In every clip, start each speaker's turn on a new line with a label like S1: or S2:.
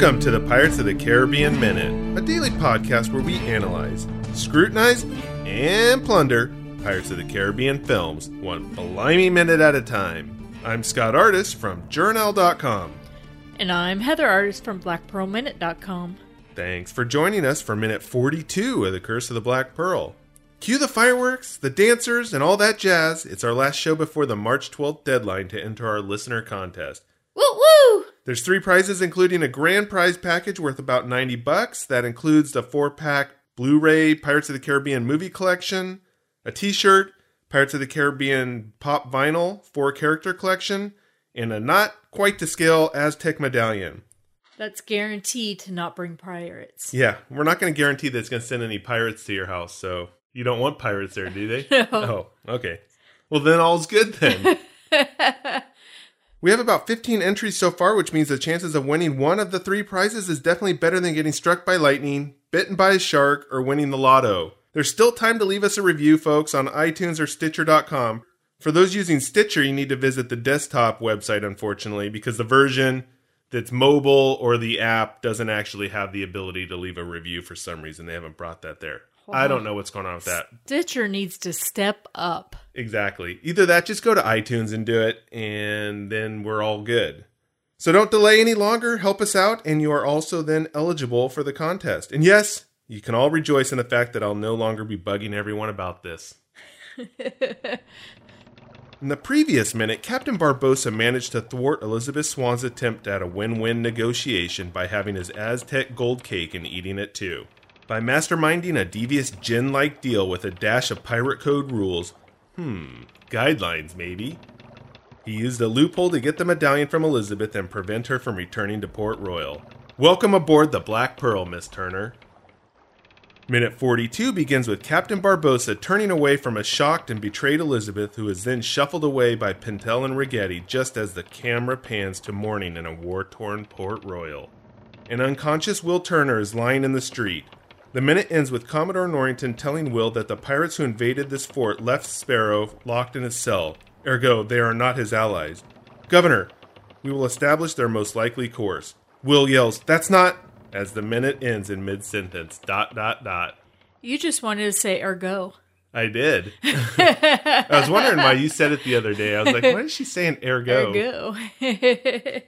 S1: Welcome to the Pirates of the Caribbean Minute, a daily podcast where we analyze, scrutinize, and plunder Pirates of the Caribbean films, one blimey minute at a time. I'm Scott Artist from Journal.com.
S2: And I'm Heather Artist from BlackPearlMinute.com.
S1: Thanks for joining us for minute 42 of The Curse of the Black Pearl. Cue the fireworks, the dancers, and all that jazz. It's our last show before the March 12th deadline to enter our listener contest.
S2: Woo woo!
S1: There's three prizes, including a grand prize package worth about 90 bucks. That includes the four pack Blu ray Pirates of the Caribbean movie collection, a t shirt, Pirates of the Caribbean pop vinyl four character collection, and a not quite to scale Aztec medallion.
S2: That's guaranteed to not bring pirates.
S1: Yeah, we're not going to guarantee that it's going to send any pirates to your house, so you don't want pirates there, do they?
S2: No.
S1: Oh, okay. Well, then all's good then. We have about 15 entries so far, which means the chances of winning one of the three prizes is definitely better than getting struck by lightning, bitten by a shark, or winning the lotto. There's still time to leave us a review, folks, on iTunes or Stitcher.com. For those using Stitcher, you need to visit the desktop website, unfortunately, because the version that's mobile or the app doesn't actually have the ability to leave a review for some reason. They haven't brought that there. I don't know what's going on with that.
S2: Stitcher needs to step up.
S1: Exactly. Either that, just go to iTunes and do it, and then we're all good. So don't delay any longer. Help us out, and you are also then eligible for the contest. And yes, you can all rejoice in the fact that I'll no longer be bugging everyone about this. In the previous minute, Captain Barbossa managed to thwart Elizabeth Swann's attempt at a win win negotiation by having his Aztec gold cake and eating it too. By masterminding a devious gin like deal with a dash of pirate code rules, hmm, guidelines maybe. He used a loophole to get the medallion from Elizabeth and prevent her from returning to Port Royal. Welcome aboard the Black Pearl, Miss Turner. Minute 42 begins with Captain Barbossa turning away from a shocked and betrayed Elizabeth, who is then shuffled away by Pintel and Ragetti just as the camera pans to mourning in a war torn Port Royal. An unconscious Will Turner is lying in the street. The minute ends with Commodore Norrington telling Will that the pirates who invaded this fort left Sparrow locked in his cell, ergo, they are not his allies. Governor, we will establish their most likely course. Will yells, That's not. As the minute ends in mid sentence. Dot, dot, dot.
S2: You just wanted to say ergo.
S1: I did. I was wondering why you said it the other day. I was like, why is she saying ergo?
S2: Ergo.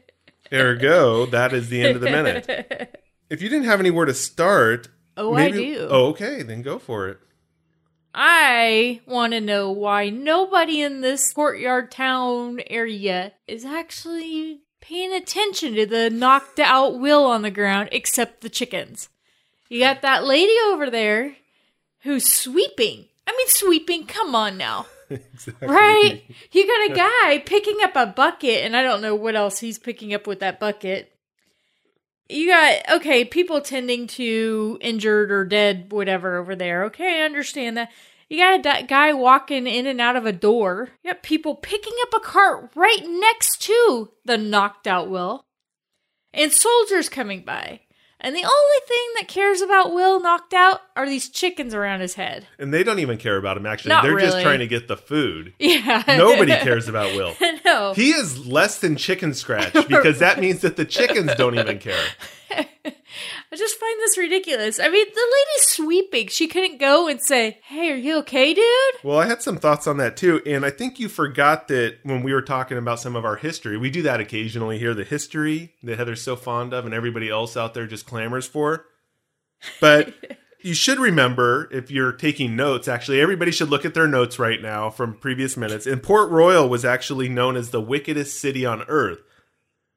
S1: Ergo, that is the end of the minute. If you didn't have anywhere to start,
S2: Oh, I do.
S1: Oh, okay, then go for it.
S2: I want to know why nobody in this courtyard town area is actually paying attention to the knocked out will on the ground except the chickens. You got that lady over there who's sweeping. I mean, sweeping, come on now.
S1: exactly.
S2: Right? You got a guy picking up a bucket, and I don't know what else he's picking up with that bucket. You got, okay, people tending to injured or dead, whatever, over there. Okay, I understand that. You got di- guy walking in and out of a door. You got people picking up a cart right next to the knocked out Will. And soldiers coming by. And the only thing that cares about Will knocked out are these chickens around his head.
S1: And they don't even care about him, actually.
S2: Not
S1: They're just trying to get the food.
S2: Yeah.
S1: Nobody cares about Will.
S2: no.
S1: He is less than chicken scratch because that means that the chickens don't even care.
S2: I just find this ridiculous. I mean, the lady's sweeping. She couldn't go and say, Hey, are you okay, dude?
S1: Well, I had some thoughts on that too, and I think you forgot that when we were talking about some of our history, we do that occasionally here, the history that Heather's so fond of and everybody else out there just clamors for. But you should remember if you're taking notes, actually, everybody should look at their notes right now from previous minutes. And Port Royal was actually known as the wickedest city on earth.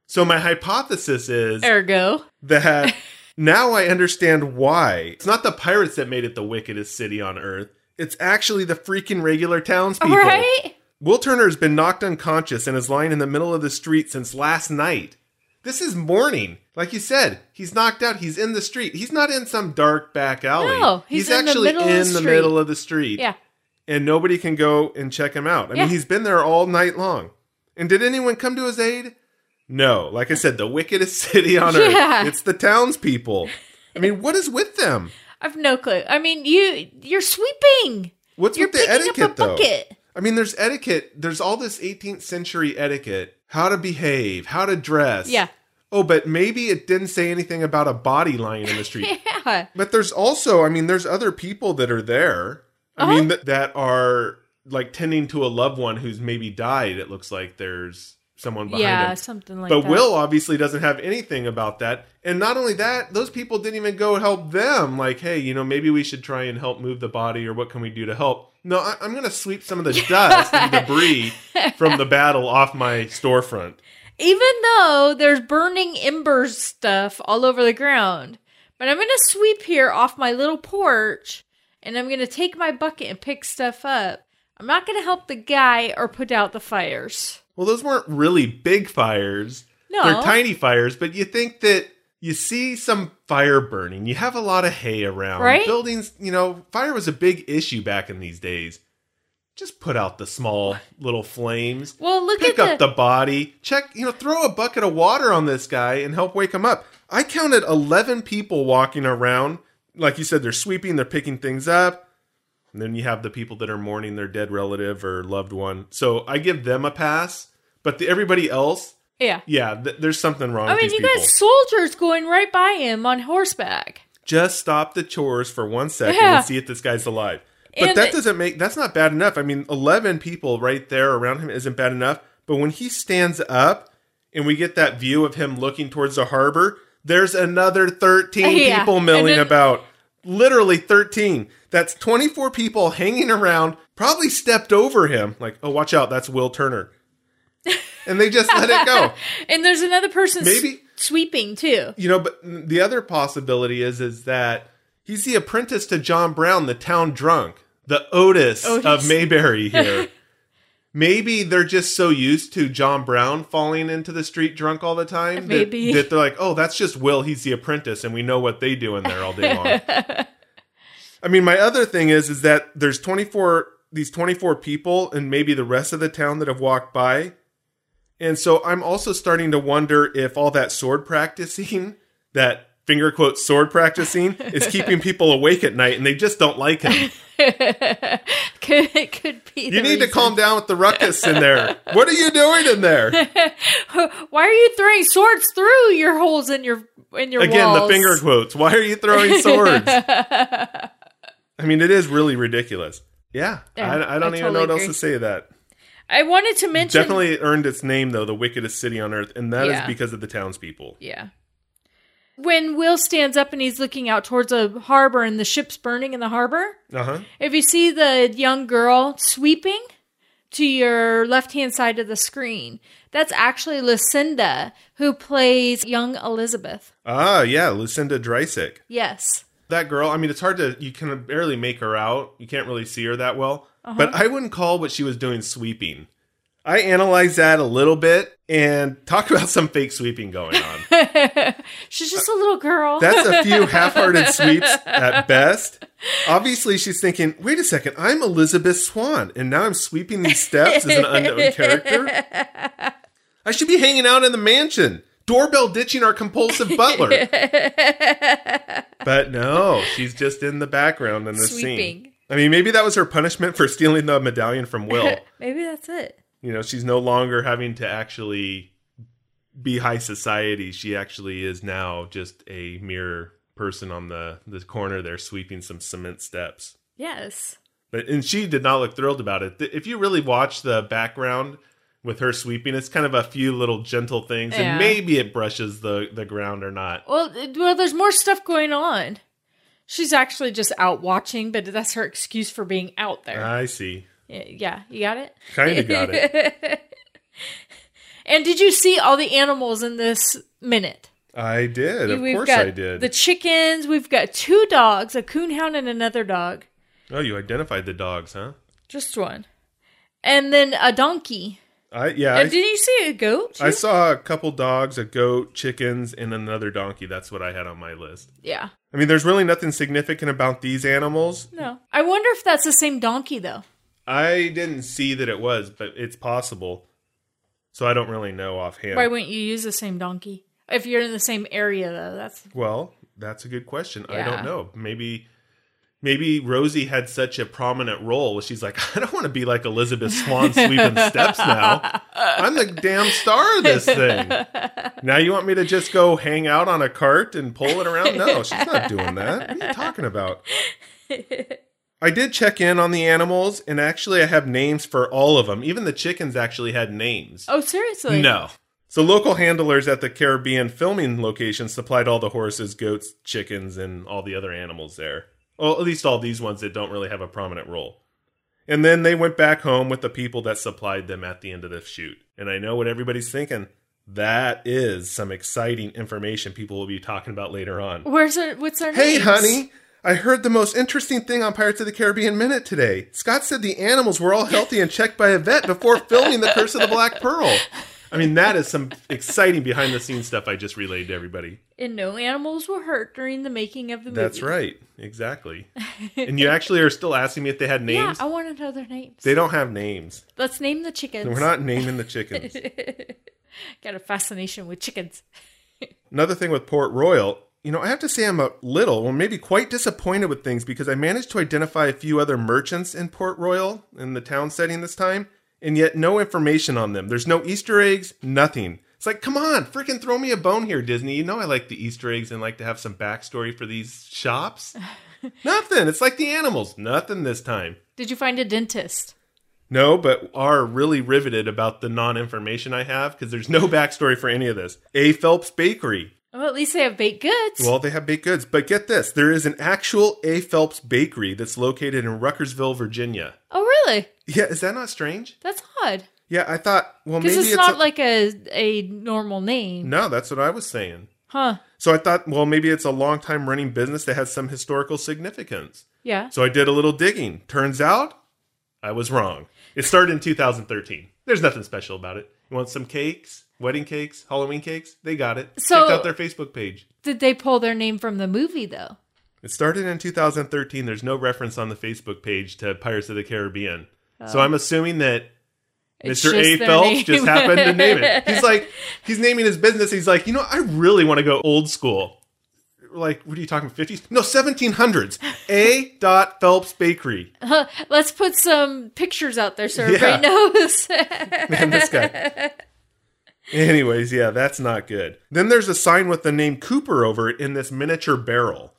S1: So my hypothesis is
S2: Ergo.
S1: that now I understand why. It's not the pirates that made it the wickedest city on earth. It's actually the freaking regular townspeople.
S2: Right?
S1: Will Turner has been knocked unconscious and is lying in the middle of the street since last night. This is morning. Like you said, he's knocked out. He's in the street. He's not in some dark back alley.
S2: No, he's in
S1: actually
S2: the
S1: in the
S2: street.
S1: middle of the street.
S2: Yeah.
S1: And nobody can go and check him out. I
S2: Yeah.
S1: mean, he's been there all night long. And did anyone come to his aid? No. Like I said, the wickedest city on earth.
S2: Yeah.
S1: It's the townspeople. I mean, what is with them?
S2: I've no clue. I mean, you you're sweeping.
S1: What's
S2: You're
S1: with the etiquette, though?
S2: bucket.
S1: I mean, there's etiquette. There's all this 18th century etiquette. How to behave, how to dress.
S2: Yeah.
S1: Oh, but maybe it didn't say anything about a body lying in the street.
S2: Yeah.
S1: But there's also, I mean, there's other people that are there. I
S2: Uh-huh.
S1: mean, that, that are like tending to a loved one who's maybe died. It looks like there's someone behind
S2: Yeah,
S1: him.
S2: something like
S1: But
S2: that.
S1: But Will obviously doesn't have anything about that. And not only that, those people didn't even go help them. Like, hey, you know, maybe we should try and help move the body or what can we do to help? No, I, I'm going to sweep some of the dust and debris from the battle off my storefront.
S2: Even though there's burning embers stuff all over the ground. But I'm going to sweep here off my little porch and I'm going to take my bucket and pick stuff up. I'm not going to help the guy or put out the fires.
S1: Well, those weren't really big fires.
S2: No.
S1: They're tiny fires, but you think that you see some fire burning. You have a lot of hay around.
S2: Right?
S1: Buildings, you know, fire was a big issue back in these days. Just put out the small little flames.
S2: Well, look
S1: Pick up
S2: the,
S1: the body. Check, you know, throw a bucket of water on this guy and help wake him up. I counted 11 people walking around. Like you said, they're sweeping, they're picking things up. And then you have the people that are mourning their dead relative or loved one. So I give them a pass. But the, everybody else,
S2: yeah.
S1: yeah, th- there's something wrong
S2: I mean, you
S1: people.
S2: got soldiers going right by him on horseback.
S1: Just stop the chores for one second
S2: Yeah.
S1: and see if this guy's alive. But
S2: And
S1: that doesn't make that's not bad enough. I mean, 11 people right there around him isn't bad enough. But when he stands up and we get that view of him looking towards the harbor, there's another 13
S2: Yeah.
S1: people milling
S2: then-
S1: about. Literally 13. That's 24 people hanging around, probably stepped over him. Like, oh, watch out, that's Will Turner. And they just let it go.
S2: And there's another person s-
S1: Maybe-
S2: sweeping too.
S1: You know, but the other possibility is is that he's the apprentice to John Brown, the town drunk, the Otis,
S2: Otis.
S1: of Mayberry here. Maybe they're just so used to John Brown falling into the street drunk all the time that, that they're like, oh, that's just Will. He's the apprentice, and we know what they do in there all day long. I mean, my other thing is is that there's 24 these 24 people, and maybe the rest of the town that have walked by. And so I'm also starting to wonder if all that sword practicing, that finger quote sword practicing, is keeping people awake at night and they just don't like him.
S2: Could it could be?
S1: You need to calm down with the ruckus in there. What are you doing in there?
S2: Why are you throwing swords through your holes in your in your
S1: Again,
S2: walls?
S1: the finger quotes. Why are you throwing swords? I mean, it is really ridiculous. Yeah,
S2: Yeah,
S1: I, I don't
S2: I
S1: even know what
S2: totally
S1: else to say to that.
S2: I wanted to mention.
S1: Definitely earned its name, though, the wickedest city on earth, and that is
S2: Yeah.
S1: because of the townspeople.
S2: Yeah. When Will stands up and he's looking out towards a harbor and the ship's burning in the harbor,
S1: Uh huh.
S2: if you see the young girl sweeping to your left hand side of the screen, that's actually Lucinda, who plays young Elizabeth.
S1: Ah, yeah, Lucinda Dryzek.
S2: Yes.
S1: that girl i mean it's hard to you can barely make her out you can't really see her that well
S2: Uh-huh.
S1: but i wouldn't call what she was doing sweeping i analyzed that a little bit and talk about some fake sweeping going on
S2: She's just a little girl.
S1: that's a few half-hearted sweeps at best obviously she's thinking wait a second i'm elizabeth swann and now i'm sweeping these steps as an unknown character i should be hanging out in the mansion doorbell ditching our compulsive butler but no she's just in the background in the scene I mean, maybe that was her punishment for stealing the medallion from Will.
S2: Maybe that's it.
S1: You know, she's no longer having to actually be high society. She actually is now just a mere person on the, the corner there sweeping some cement steps.
S2: Yes.
S1: But and she did not look thrilled about it. If you really watch the background with her sweeping, it's kind of a few little gentle things,
S2: Yeah.
S1: and maybe it brushes the, the ground or not.
S2: Well, well, there's more stuff going on. She's actually just out watching, but that's her excuse for being out there.
S1: I see.
S2: Yeah, you got it.
S1: Kind of got it.
S2: And did you see all the animals in this minute?
S1: I did. Of
S2: we've
S1: course I did.
S2: The chickens. We've got two dogs, a coonhound and another dog.
S1: oh, you identified the dogs, huh?
S2: Just one. and then a donkey.
S1: I yeah.
S2: And
S1: I,
S2: did you see a goat?
S1: I saw a couple dogs, a goat, chickens, and another donkey. That's what I had on my list.
S2: yeah.
S1: I mean, there's really nothing significant about these animals.
S2: No. I wonder if that's the same donkey though.
S1: I didn't see that it was, but it's possible. So I don't really know offhand.
S2: Why wouldn't you use the same donkey? If you're in the same area though, that's
S1: Well, that's a good question. I don't know. Maybe maybe Rosie had such a prominent role. She's like, I don't want to be like Elizabeth Swann sweeping steps now. I'm the damn star of this thing. Now you want me to just go hang out on a cart and pull it around? No, she's not doing that. What are you talking about? I did check in on the animals, and actually, I have names for all of them. Even the chickens actually had names.
S2: Oh seriously?
S1: No. So local handlers at the Caribbean filming location supplied all the horses, goats, chickens, and all the other animals there. Well, at least all these ones that don't really have a prominent role. And then they went back home with the people that supplied them at the end of the shoot. And I know what everybody's thinking. That is some exciting information people will be talking about later on.
S2: Where's their what's their
S1: Hey,
S2: names?
S1: honey, I heard the most interesting thing on Pirates of the Caribbean Minute today. Scott said the animals were all healthy and checked by a vet before filming The Curse of the Black Pearl. I mean, that is some exciting behind the scenes stuff I just relayed to everybody.
S2: And no animals were hurt during the making of the movie.
S1: That's right. Exactly. And you actually are still asking me if they had names?
S2: Yeah,
S1: names?
S2: I want to know their names.
S1: They don't have names.
S2: Let's name the chickens.
S1: We're not naming the chickens.
S2: got a fascination with chickens.
S1: Another thing with Port Royal, you know, I have to say I'm a little, well, maybe quite disappointed with things because I managed to identify a few other merchants in Port Royal in the town setting this time, and yet no information on them. There's no Easter eggs, nothing. It's like, come on, freaking throw me a bone here, Disney. You know I like the Easter eggs and like to have some backstory for these shops. Nothing. It's like the animals. Nothing this time.
S2: Did you find a dentist?
S1: No, but are really riveted about the non information I have because there's no backstory for any of this. A. Phelps Bakery.
S2: Well, at least they have baked goods.
S1: Well, they have baked goods, but get this: there is an actual A. Phelps bakery that's located in Ruckersville, Virginia.
S2: oh, really?
S1: Yeah, is that not strange?
S2: That's odd.
S1: Yeah, I thought. Well, maybe
S2: it's,
S1: it's
S2: not
S1: a-
S2: like a a normal name,
S1: No, that's what I was saying.
S2: huh?
S1: So I thought, well, maybe it's a long time running business that has some historical significance.
S2: Yeah.
S1: So I did a little digging. Turns out, I was wrong. It started in 2013. There's nothing special about it. You want some cakes, wedding cakes, Halloween cakes? They got it.
S2: So-
S1: Check out their Facebook page.
S2: Did they pull their name from the movie though?
S1: It started in 2013. There's no reference on the Facebook page to Pirates of the Caribbean. So
S2: Oh.
S1: I'm assuming that
S2: It's
S1: Mr. A. Phelps
S2: name.
S1: just happened to name it. He's like, he's naming his business. He's like, you know, I really want to go old school. Like, what are you talking, 50s? No, 1700s. A. Dot Phelps Bakery.
S2: Let's put some pictures out there so
S1: Yeah.
S2: everybody knows.
S1: Man, this guy. Anyways, yeah, that's not good. Then there's a sign with the name Cooper over it in this miniature barrel.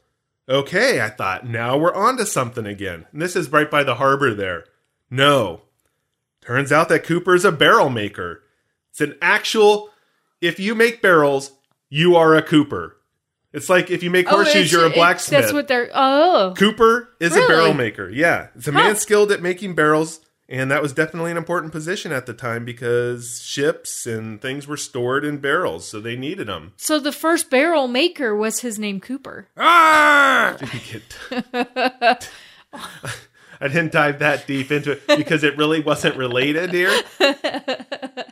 S1: Okay, I thought, now we're on to something again. And this is right by the harbor there. No. Turns out that Cooper is a barrel maker. It's an actual, if you make barrels, you are a Cooper. It's like if you make
S2: Oh,
S1: horseshoes,
S2: it's-
S1: you're a
S2: it-
S1: blacksmith.
S2: That's what they're. Oh,
S1: Cooper is a barrel maker. Yeah. It's a
S2: Huh.
S1: man skilled at making barrels. And that was definitely an important position at the time because ships and things were stored in barrels, so they needed them.
S2: so the first barrel maker was his name Cooper. Ah! Get...
S1: I didn't dive that deep into it because it really wasn't related here. I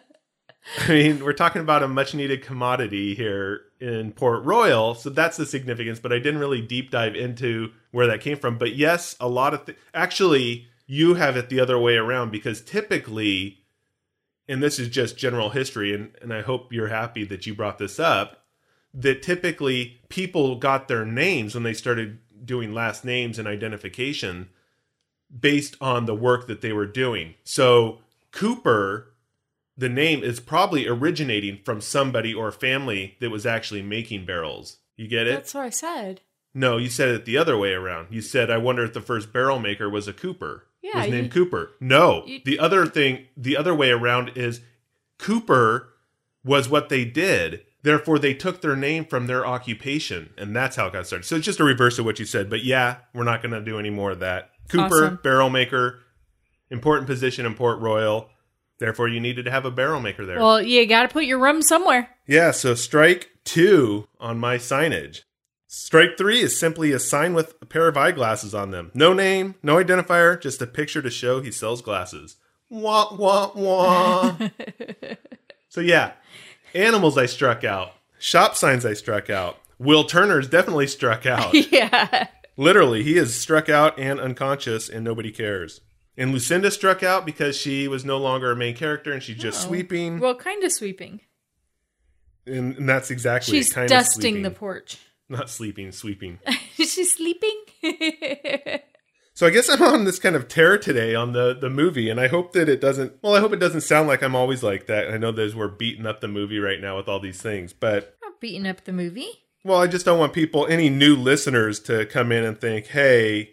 S1: mean, we're talking about a much needed commodity here in Port Royal, so that's the significance, but I didn't really deep dive into where that came from. But yes, a lot of th- actually you have it the other way around because typically and this is just general history and, and I hope you're happy that you brought this up that typically people got their names when they started doing last names and identification based on the work that they were doing. So Cooper, the name is probably originating from somebody or family that was actually making barrels. You get it?
S2: That's what I said.
S1: no, you said it the other way around. You said, I wonder if the first barrel maker was a Cooper.
S2: Yeah,
S1: Was named
S2: you-
S1: Cooper. No.
S2: you-
S1: the other thing, the other way around is Cooper was what they did. Therefore, they took their name from their occupation, and that's how it got started. So it's just a reverse of what you said. But yeah, we're not going to do any more of that. Cooper,
S2: Awesome.
S1: barrel maker, important position in Port Royal. Therefore, you needed to have a barrel maker there.
S2: Well, you got to put your rum somewhere.
S1: Yeah, so strike two on my signage. Strike three is simply a sign with a pair of eyeglasses on them. No name, no identifier, just a picture to show he sells glasses. Wah, wah, wah. so, yeah, animals I struck out. Shop signs I struck out. Will Turner's definitely struck out.
S2: yeah.
S1: Literally, he is struck out and unconscious, and nobody cares. And Lucinda struck out because she was no longer a main character and she's just oh. sweeping.
S2: Well, kind of sweeping.
S1: and, and that's exactly
S2: She's
S1: kind
S2: dusting the porch.
S1: Not sleeping, sweeping.
S2: Is she sleeping?
S1: So I guess I'm on this kind of tear today on the the movie, and I hope that it doesn't. Well, I hope it doesn't sound like I'm always like that. I know there's we're beating up the movie right now with all these things, but
S2: Not beating up the movie.
S1: well, I just don't want people, any new listeners, to come in and think, hey.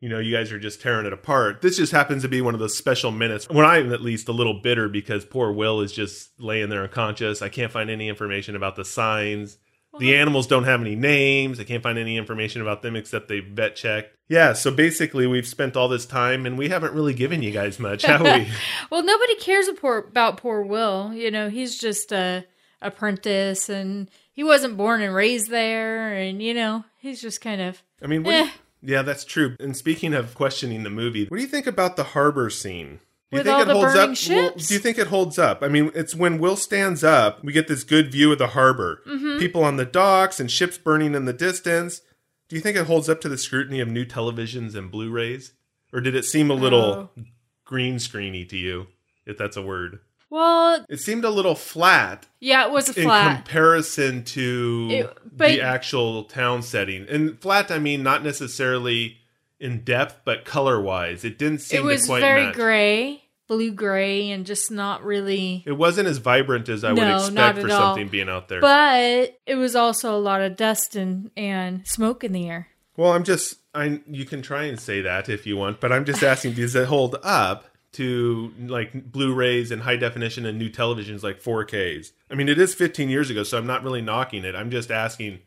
S1: You know, you guys are just tearing it apart. This just happens to be one of those special minutes when I'm at least a little bitter because poor Will is just laying there unconscious. I can't find any information about the signs. The animals don't have any names. I can't find any information about them except they vet checked. Yeah, so basically, we've spent all this time and we haven't really given you guys much, have we?
S2: Well, nobody cares about poor Will. You know, he's just a apprentice, and he wasn't born and raised there, and you know, he's just kind of.
S1: I mean, what do you-
S2: Eh.
S1: yeah, that's true. And speaking of questioning the movie, what do you think about the harbor scene? Do you think it holds up?
S2: ships?
S1: do you think it holds up? I mean, it's when Will stands up, we get this good view of the harbor.
S2: Mm-hmm.
S1: People on the docks and ships burning in the distance. Do you think it holds up to the scrutiny of new televisions and Blu-rays? Or did it seem a little
S2: Oh.
S1: green screeny to you, if that's a word?
S2: Well,
S1: It seemed a little flat
S2: yeah, it was
S1: in
S2: flat.
S1: comparison to
S2: It-
S1: the actual town setting. And flat, I mean, not necessarily in depth, but color wise, it didn't seem
S2: it was
S1: to quite
S2: very
S1: match.
S2: gray, blue gray, and just not really.
S1: It wasn't as vibrant as I would
S2: No, not
S1: expect for
S2: all.
S1: something being out there.
S2: But it was also a lot of dust and, and smoke in the air.
S1: well, I'm just, I you can try and say that if you want, but I'm just asking, does it hold up? To like Blu-rays and high definition and new televisions like 4Ks. I mean, it is 15 years ago, so I'm not really knocking it. I'm just asking,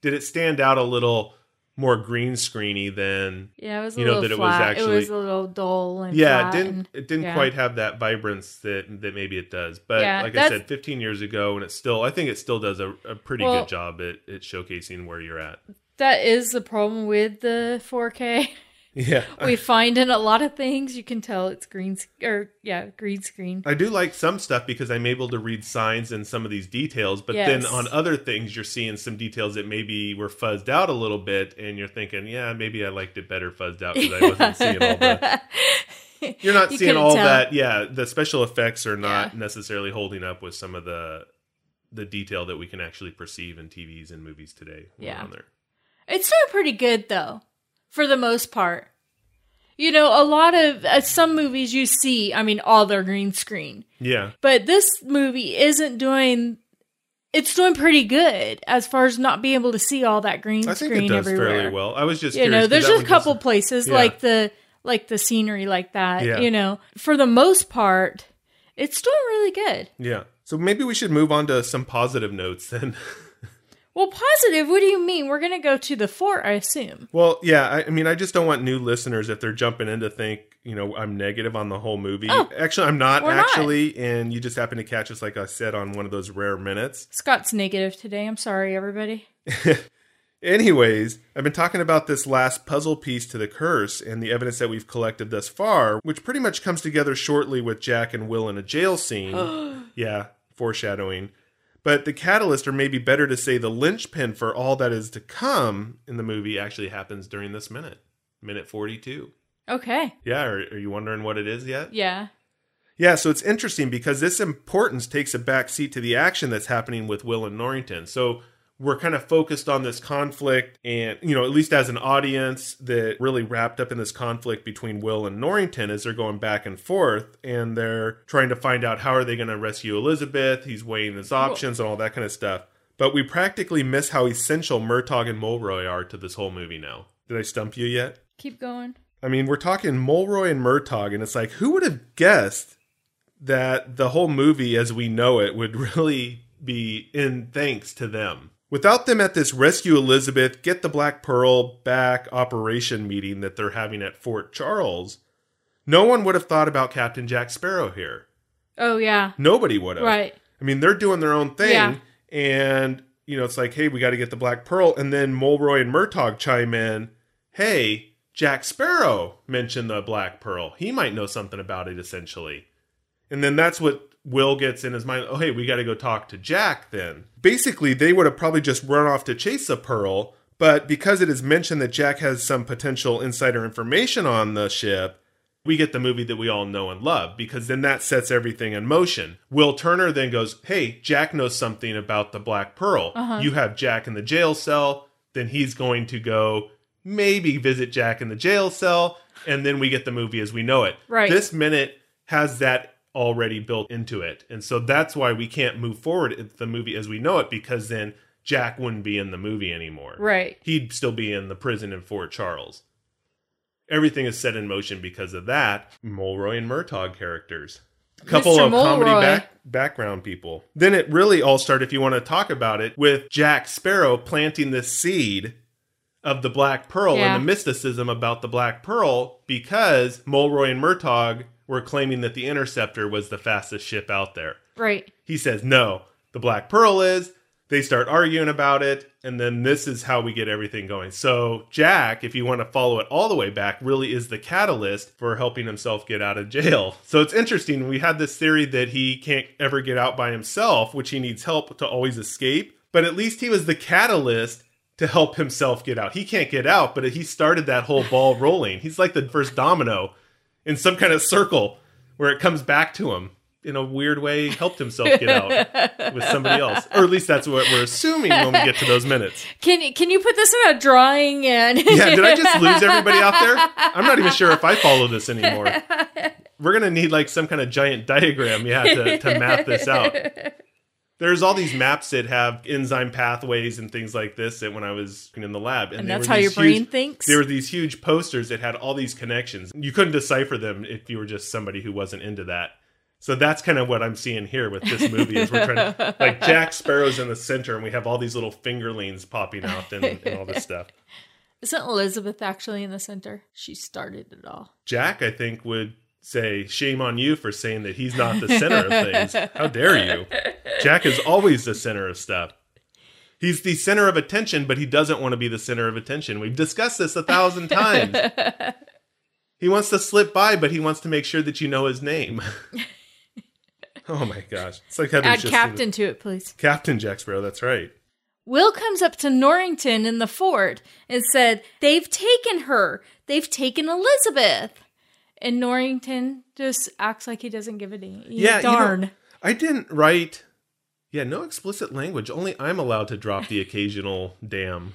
S1: did it stand out a little more green screeny than
S2: Yeah, it was a
S1: You know,
S2: little
S1: that it was actually-
S2: it was a little dull and
S1: yeah
S2: flat
S1: it didn't
S2: and-
S1: it didn't
S2: yeah.
S1: quite have that vibrance that that maybe it does but
S2: Yeah,
S1: like i said 15 years ago and it's still i think it still does a, a pretty
S2: Well-
S1: good job at, at showcasing where you're at
S2: That is the problem with the 4K.
S1: yeah
S2: we find in a lot of things you can tell it's green sc- or yeah green screen
S1: I do like some stuff because I'm able to read signs and some of these details, but
S2: Yes.
S1: then on other things, you're seeing some details that maybe were fuzzed out a little bit, and you're thinking, yeah, maybe I liked it better fuzzed out because I wasn't seeing all the. You're not
S2: You
S1: seeing all
S2: tell.
S1: that. Yeah, the special effects are not
S2: Yeah.
S1: necessarily holding up with some of the the detail that we can actually perceive in TVs and movies today.
S2: Yeah. it's still pretty good though for the most part you know a lot of uh, some movies you see i mean all their green screen
S1: Yeah,
S2: but this movie isn't doing it's doing pretty good as far as not being able to see all that green
S1: I think
S2: screen
S1: it does
S2: everywhere
S1: fairly well. I was just
S2: you know there's just a couple places
S1: Yeah.
S2: like the like the scenery like that
S1: Yeah.
S2: you know for the most part it's doing really good
S1: Yeah. So maybe we should move on to some positive notes then.
S2: well positive what do you mean we're gonna go to the fort i assume
S1: Well, yeah, I, I mean, I just don't want new listeners if they're jumping in to think, you know, I'm negative on the whole movie.
S2: Oh,
S1: actually, I'm not
S2: we're not.
S1: actually, and you just happen to catch us, like I said, on one of those rare minutes.
S2: scott's negative today i'm sorry everybody
S1: Anyways, I've been talking about this last puzzle piece to the curse and the evidence that we've collected thus far, which pretty much comes together shortly with Jack and Will in a jail scene. yeah, foreshadowing. But the catalyst, or maybe better to say the linchpin for all that is to come in the movie, actually happens during this minute, minute 42.
S2: okay
S1: Yeah, are, are you wondering what it is yet?
S2: yeah
S1: Yeah, so it's interesting because this importance takes a back seat to the action that's happening with Will and Norrington. So we're kind of focused on this conflict, and, you know, at least as an audience that really wrapped up in this conflict between Will and Norrington as they're going back and forth, and they're trying to find out how are they going to rescue Elizabeth. He's weighing his options and all that kind of stuff. But we practically miss how essential Murtaugh and Mulroy are to this whole movie now. Did I stump you yet?
S2: keep going
S1: I mean, we're talking Mulroy and Murtaugh, and it's like, who would have guessed that the whole movie as we know it would really be in thanks to them? Without them at this Rescue Elizabeth, Get the Black Pearl back operation meeting that they're having at Fort Charles, no one would have thought about Captain Jack Sparrow here.
S2: oh yeah
S1: Nobody would have.
S2: right
S1: I mean, they're doing their own thing,
S2: Yeah.
S1: and you know, it's like, hey, we got to get the Black Pearl, and then Mulroy and Murtaugh chime in, hey, Jack Sparrow mentioned the Black Pearl? He might know something about it, essentially. And then that's what Will gets in his mind. Oh, hey, we got to go talk to Jack then. Basically, they would have probably just run off to chase the Pearl, but because it is mentioned that Jack has some potential insider information on the ship, we get the movie that we all know and love because then that sets everything in motion. Will Turner then goes, Hey, Jack knows something about the Black Pearl. Uh-huh. You have Jack in the jail cell. Then he's going to go maybe visit Jack in the jail cell. And then we get the movie as we know it.
S2: Right.
S1: This minute has that already built into it. And so that's why we can't move forward the movie as we know it because then Jack wouldn't be in the movie anymore.
S2: Right.
S1: He'd still be in the prison in Fort Charles. Everything is set in motion because of that. Mulroy and Murtaugh characters. A couple
S2: Mr.
S1: of comedy back, background people. Then it really all started, if you want to talk about it, with Jack Sparrow planting the seed of the Black Pearl
S2: Yeah.
S1: and the mysticism about the Black Pearl because Mulroy and Murtaugh were claiming that the Interceptor was the fastest ship out there.
S2: Right.
S1: He says, no, the Black Pearl is. They start arguing about it, and then this is how we get everything going. So, Jack, if you want to follow it all the way back, really is the catalyst for helping himself get out of jail. So, it's interesting. We had this theory that he can't ever get out by himself, which he needs help to always escape, but at least he was the catalyst to help himself get out. He can't get out, but he started that whole ball rolling. He's like the first domino in some kind of circle where it comes back to him in a weird way helped himself get out with somebody else. Or at least that's what we're assuming when we get to those minutes.
S2: Can can you put this in a drawing and
S1: yeah did i just lose everybody out there? I'm not even sure if i follow this anymore. We're gonna need like some kind of giant diagram yeah to, to map this out there's all these maps that have enzyme pathways and things like this that when i was in the lab
S2: And
S1: they
S2: that's how your brain
S1: huge-
S2: thinks?
S1: there were these huge posters that had all these connections you couldn't decipher them if you were just somebody who wasn't into that so that's kind of what I'm seeing here with this movie is we're trying to like Jack Sparrow's in the center and we have all these little fingerlings popping out and, and all this stuff.
S2: Isn't Elizabeth actually in the center? She started it all.
S1: Jack, I think, would say, Shame on you for saying that he's not the center of things. How dare you? Jack is always the center of stuff. He's the center of attention, but he doesn't want to be the center of attention. We've discussed this a thousand times. he wants to slip by, but he wants to make sure that you know his name. oh my gosh. It's like having
S2: Add
S1: just
S2: captain to it, please.
S1: Captain Jack Sparrow, that's right.
S2: Will comes up to Norrington in the fort and said, They've taken her. They've taken Elizabeth. And Norrington just acts like he doesn't give a damn.
S1: Yeah, you know,
S2: darn.
S1: I didn't write. Yeah, no explicit language. Only I'm allowed to drop the occasional damn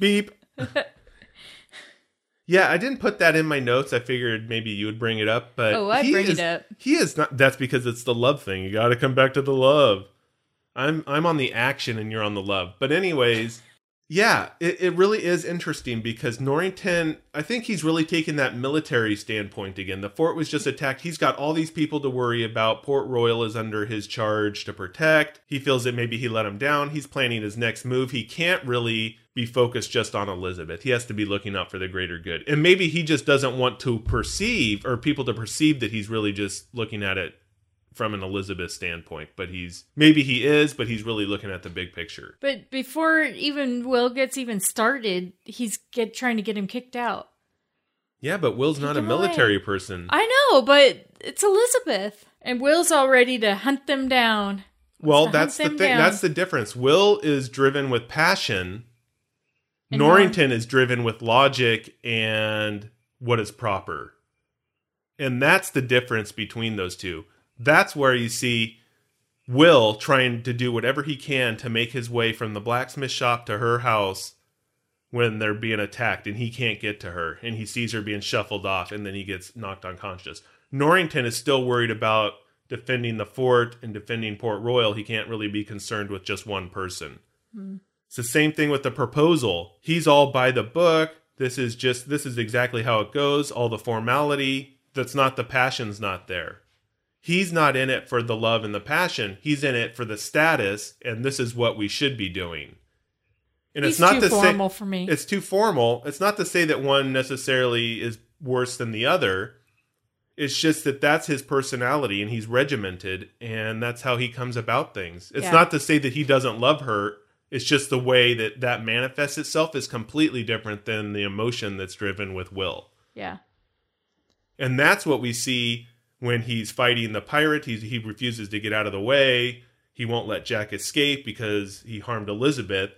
S1: beep. yeah, I didn't put that in my notes. I figured maybe you would bring it up, but
S2: Oh,
S1: he
S2: bring it
S1: is-
S2: up.
S1: He is not. That's because it's the love thing. You got to come back to the love. I'm I'm on the action and you're on the love. But anyways, yeah, it, it really is interesting because Norrington, I think he's really taken that military standpoint again. The fort was just attacked. He's got all these people to worry about. Port Royal is under his charge to protect. He feels that maybe he let him down. He's planning his next move. He can't really be focused just on Elizabeth. He has to be looking out for the greater good. And maybe he just doesn't want to perceive or people to perceive that he's really just looking at it from an Elizabeth standpoint, but he's maybe he is, but he's really looking at the big picture.
S2: But before even Will gets even started, he's get trying to get him kicked out.
S1: Yeah, but Will's not a
S2: him away.
S1: military person.
S2: I know, but it's Elizabeth. And Will's all ready to hunt them down.
S1: well, that's the thing.
S2: down.
S1: That's the difference. Will is driven with passion.
S2: And
S1: Norrington is driven with logic and what is proper. And that's the difference between those two. That's where you see Will trying to do whatever he can to make his way from the blacksmith shop to her house when they're being attacked and he can't get to her and he sees her being shuffled off and then he gets knocked unconscious. Norrington is still worried about defending the fort and defending Port Royal. He can't really be concerned with just one person. Hmm. It's the same thing with the proposal. He's all by the book. This is just this is exactly how it goes. All the formality. That's not the passion's not there. He's not in it for the love and the passion. He's in it for the status, and this is what we should be doing. And
S2: He's
S1: it's not
S2: too
S1: to
S2: formal
S1: say
S2: for me.
S1: it's too formal. It's not to say that one necessarily is worse than the other. It's just that that's his personality and he's regimented and that's how he comes about things. It's
S2: Yeah.
S1: not to say that he doesn't love her It's just the way that that manifests itself is completely different than the emotion that's driven with Will.
S2: Yeah.
S1: And that's what we see when he's fighting the pirate. He, he refuses to get out of the way. He won't let Jack escape because he harmed Elizabeth.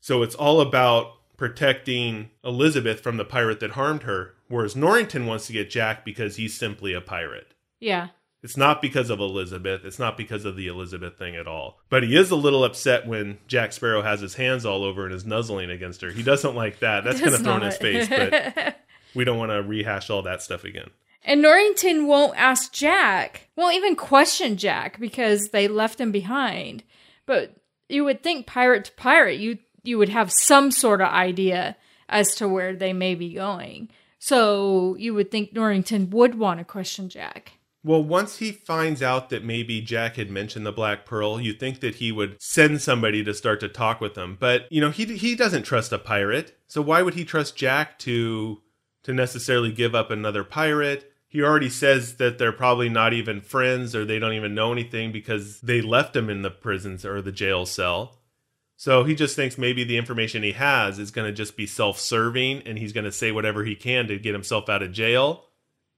S1: So it's all about protecting Elizabeth from the pirate that harmed her, whereas Norrington wants to get Jack because he's simply a pirate.
S2: Yeah.
S1: It's not because of Elizabeth. It's not because of the Elizabeth thing at all. But he is a little upset when Jack Sparrow has his hands all over and is nuzzling against her. He doesn't like that. That's kind
S2: of
S1: thrown in his face, but we don't want to rehash all that stuff again.
S2: And Norrington won't ask Jack, won't even question Jack because they left him behind. But you would think pirate to pirate, you you would have some sort of idea as to where they may be going. So you would think Norrington would want to question Jack.
S1: Well, once he finds out that maybe Jack had mentioned the Black Pearl, you think that he would send somebody to start to talk with him. But, you know, he he doesn't trust a pirate. So why would he trust Jack to to necessarily give up another pirate? He already says that they're probably not even friends or they don't even know anything because they left him in the prisons or the jail cell. So he just thinks maybe the information he has is going to just be self-serving and he's going to say whatever he can to get himself out of jail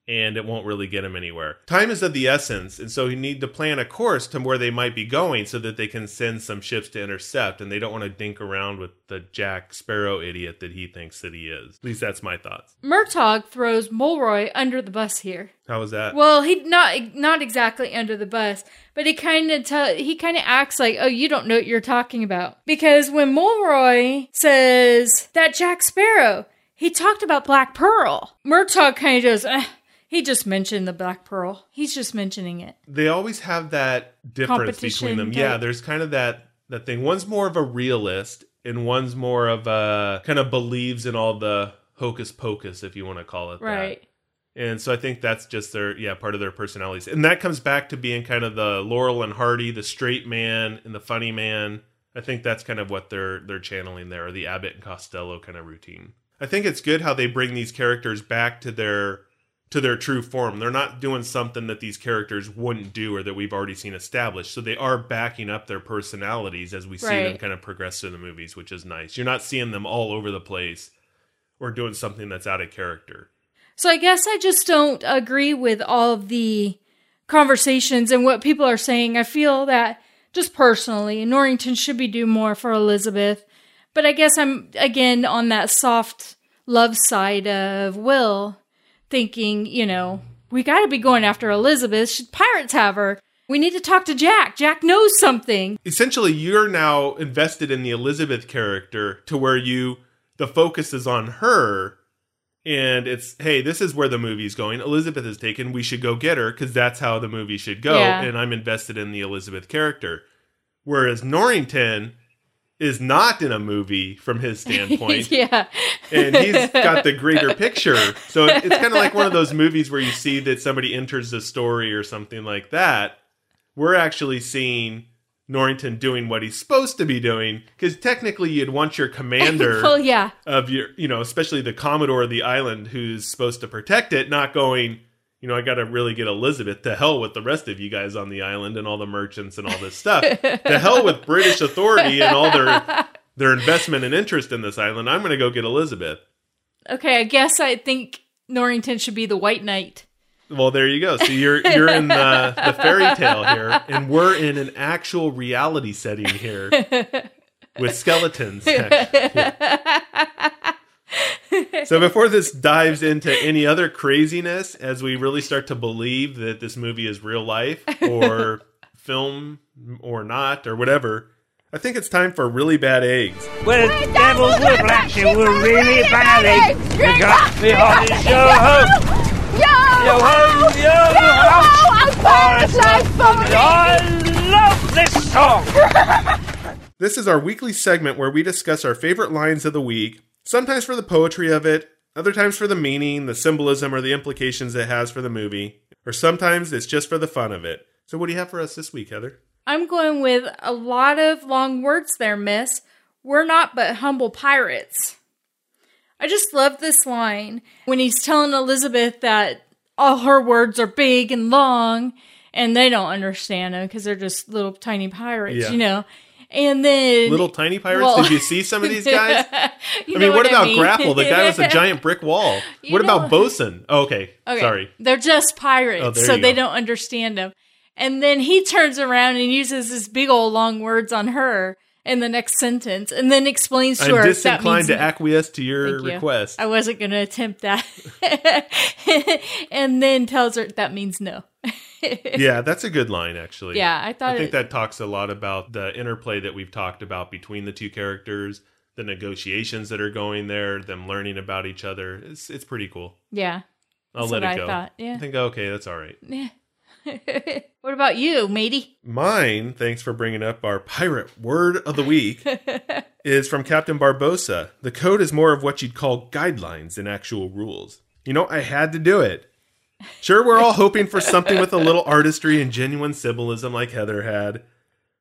S1: and it won't really get him anywhere. Time is of the essence, and so you need to plan a course to where they might be going so that they can send some ships to intercept, and they don't want to dink around with the Jack Sparrow idiot that he thinks that he is. At least that's my thoughts.
S2: Murtaugh throws Mulroy under the bus here.
S1: How was that?
S2: Well, he not not exactly under the bus, but he kind of t- he kind of acts like, "Oh, you don't know what you're talking about." Because when Mulroy says that Jack Sparrow, he talked about Black Pearl. Murtaugh kind of goes, eh, "He just mentioned the Black Pearl. He's just mentioning it."
S1: they always have that difference between them.
S2: type.
S1: Yeah, there's kind of that that thing. One's more of a realist, and one's more of a kind of believes in all the hocus pocus, if you want to call it that.
S2: Right.
S1: And so I think that's just their yeah part of their personalities, and that comes back to being kind of the Laurel and Hardy, the straight man and the funny man. I think that's kind of what they're they're channeling there, or the Abbott and Costello kind of routine. I think it's good how they bring these characters back to their to their true form. They're not doing something that these characters wouldn't do or that we've already seen established. So they are backing up their personalities as we see them kind of progress through the movies, which is nice. You're not seeing them all over the place or doing something that's out of character.
S2: So I guess I just don't agree with all of the conversations and what people are saying. I feel that just personally, Norrington should be doing more for Elizabeth. But I guess I'm again on that soft love side of Will, thinking, you know, we got to be going after Elizabeth. Should pirates have her? We need to talk to Jack. Jack knows something.
S1: essentially you're now invested in the Elizabeth character to where you the focus is on her and it's hey this is where the movie's going Elizabeth is taken we should go get her cuz that's how the movie should go
S2: Yeah.
S1: and I'm invested in the Elizabeth character whereas Norrington is not in a movie from his standpoint
S2: yeah.
S1: and he's got the greater picture. So it's kind of like one of those movies where you see that somebody enters the story or something like that. We're actually seeing Norrington doing what he's supposed to be doing because technically you'd want your commander
S2: well, yeah.
S1: of your, you know, especially the commodore of the island who's supposed to protect it, not going. You know, I got to really get Elizabeth to hell with the rest of you guys on the island and all the merchants and all this stuff. to hell with British authority and all their their investment and interest in this island. I'm going to go get Elizabeth.
S2: Okay, I guess I think Norrington should be the White Knight.
S1: Well, there you go. So you're you're in the, the fairy tale here, and we're in an actual reality setting here with skeletons. so before this dives into any other craziness, as we really start to believe that this movie is real life or film or not or whatever, I think it's time for really bad eggs.
S3: Well, devils were black, you were really bad eggs. You got me on his yo ho,
S4: Yo!
S3: yo ho, yo ho.
S4: I'm first for me!
S3: I love this song.
S1: This is our weekly segment where we discuss our favorite lines of the week, sometimes for the poetry of it, other times for the meaning, the symbolism, or the implications it has for the movie, or sometimes it's just for the fun of it. So, what do you have for us this week, Heather?
S2: I'm going with a lot of long words there, miss. We're not but humble pirates. I just love this line when he's telling Elizabeth that all her words are big and long and they don't understand him because they're just little tiny pirates,
S1: Yeah.
S2: you know. And then
S1: Little tiny pirates.
S2: Well-
S1: Did you see some of these guys? I mean, what, about
S2: mean.
S1: Grapple? The guy with a giant brick wall.
S2: You
S1: what
S2: know-
S1: about Bosun? Oh, okay.
S2: Okay.
S1: Sorry.
S2: They're just pirates,
S1: Oh,
S2: so they
S1: go.
S2: don't understand them. And then he turns around and uses his big old long words on her in the next sentence, and then explains to
S1: I'm
S2: her that
S1: disinclined to acquiesce to your
S2: you.
S1: request.
S2: I wasn't going to attempt that. and then tells her that means no.
S1: Yeah, that's a good line, actually.
S2: Yeah, I thought
S1: I think
S2: it,
S1: that talks a lot about the interplay that we've talked about between the two characters, the negotiations that are going there, them learning about each other. It's it's pretty cool.
S2: yeah.
S1: I'll let it
S2: I
S1: go.
S2: thought, yeah.
S1: I think okay, that's all right.
S2: Yeah. what about you, matey?
S1: Mine, thanks for bringing up our pirate word of the week, is from Captain Barbossa. The code is more of what you'd call guidelines than actual rules. You know, I had to do it. Sure, we're all hoping for something with a little artistry and genuine symbolism like Heather had.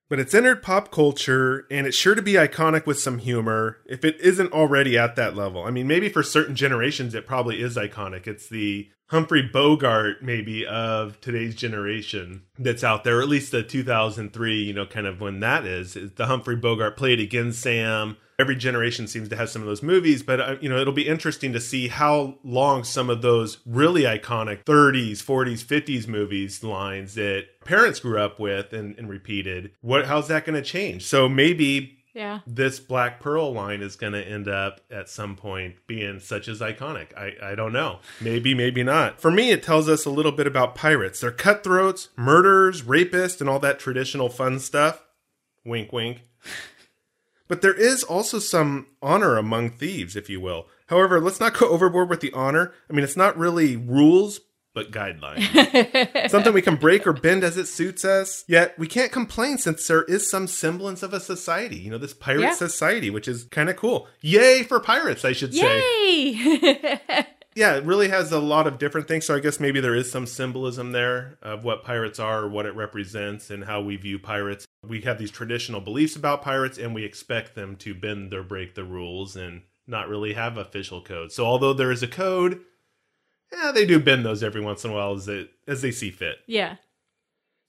S1: But it's entered pop culture, and it's sure to be iconic with some humor, if it isn't already at that level. I mean, maybe for certain generations it probably is iconic. It's the Humphrey Bogart, maybe, of today's generation that's out there, or at least the 2003, you know, kind of when that is. the Humphrey Bogart played against Sam. Every generation seems to have some of those movies, but, uh, you know, it'll be interesting to see how long some of those really iconic 30s, 40s, 50s movies lines that parents grew up with and, and repeated, what, how's that going to change? So maybe
S2: Yeah.
S1: this Black Pearl line is going to end up at some point being such as iconic. I, I don't know. Maybe, maybe not. For me, it tells us a little bit about pirates. They're cutthroats, murderers, rapists, and all that traditional fun stuff. Wink, wink. But there is also some honor among thieves, if you will. However, let's not go overboard with the honor. I mean, it's not really rules, but guidelines. Something we can break or bend as it suits us. Yet we can't complain since there is some semblance of a society. You know, this pirate
S2: Yeah.
S1: society, which is kind of cool. Yay for pirates, I should say.
S2: Yay!
S1: Yeah, it really has a lot of different things. So I guess maybe there is some symbolism there of what pirates are, what it represents, and how we view pirates. We have these traditional beliefs about pirates, and we expect them to bend or break the rules and not really have official codes. So although there is a code, yeah, they do bend those every once in a while as they, as they see fit.
S2: yeah.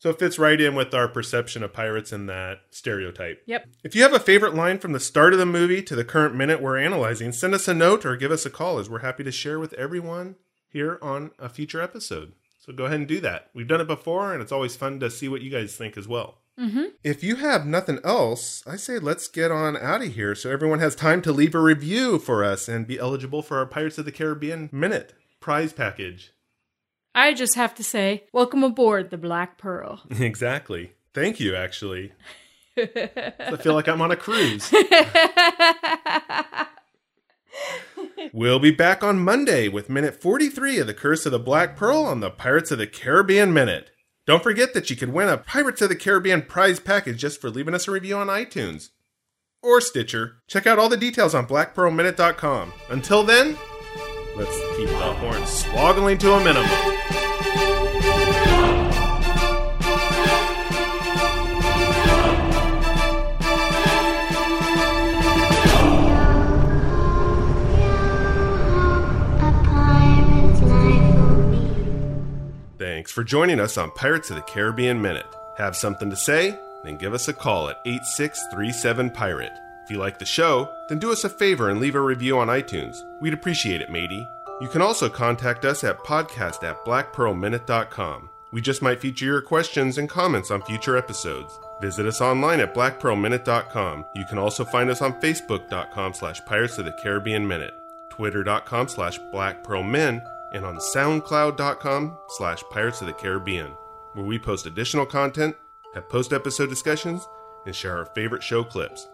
S1: So it fits right in with our perception of pirates and that stereotype.
S2: Yep.
S1: If you have a favorite line from the start of the movie to the current minute we're analyzing, send us a note or give us a call as we're happy to share with everyone here on a future episode. So go ahead and do that. We've done it before and it's always fun to see what you guys think as well.
S2: Mm-hmm.
S1: If you have nothing else, I say let's get on out of here so everyone has time to leave a review for us and be eligible for our Pirates of the Caribbean Minute prize package.
S2: I just have to say, welcome aboard the Black Pearl.
S1: exactly. Thank you, actually. I feel like I'm on a cruise. We'll be back on Monday with minute 43 of The Curse of the Black Pearl on the Pirates of the Caribbean Minute. Don't forget that you could win a Pirates of the Caribbean prize package just for leaving us a review on iTunes or Stitcher. Check out all the details on blackpearlminute.com. Until then, let's keep the horns swoggling to a minimum. Thanks for joining us on Pirates of the Caribbean Minute. Have something to say? Then give us a call at 8637 Pirate. If you like the show, then do us a favor and leave a review on iTunes. We'd appreciate it, matey. You can also contact us at podcast at blackpearlminute.com. We just might feature your questions and comments on future episodes. Visit us online at blackpearlminute.com. You can also find us on facebook.com slash pirates of the Caribbean Minute, twitter.com slash blackpearlmin, and on soundcloud.com slash pirates of the Caribbean, where we post additional content, have post-episode discussions, and share our favorite show clips.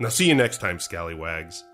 S1: Now see you next time, scallywags.